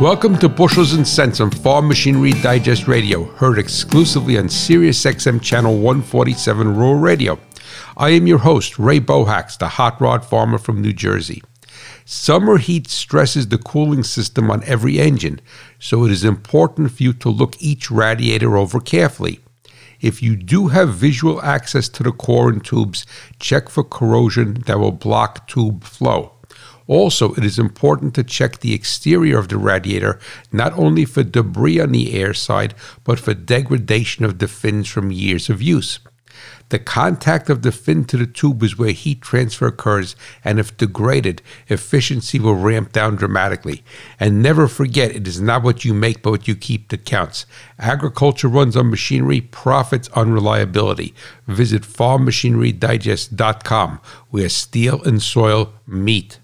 Welcome to Bushels and Cents on Farm Machinery Digest Radio, heard exclusively on Sirius XM Channel 147 Rural Radio. I am your host, Ray Bohacz, the hot rod farmer from New Jersey. Summer heat stresses the cooling system on every engine, so it is important for you to look each radiator over carefully. If you do have visual access to the core and tubes, check for corrosion that will block tube flow. Also, it is important to check the exterior of the radiator not only for debris on the air side, but for degradation of the fins from years of use. The contact of the fin to the tube is where heat transfer occurs, and if degraded, efficiency will ramp down dramatically. And never forget, it is not what you make, but what you keep that counts. Agriculture runs on machinery, profits on reliability. Visit farmmachinerydigest.com, where steel and soil meet.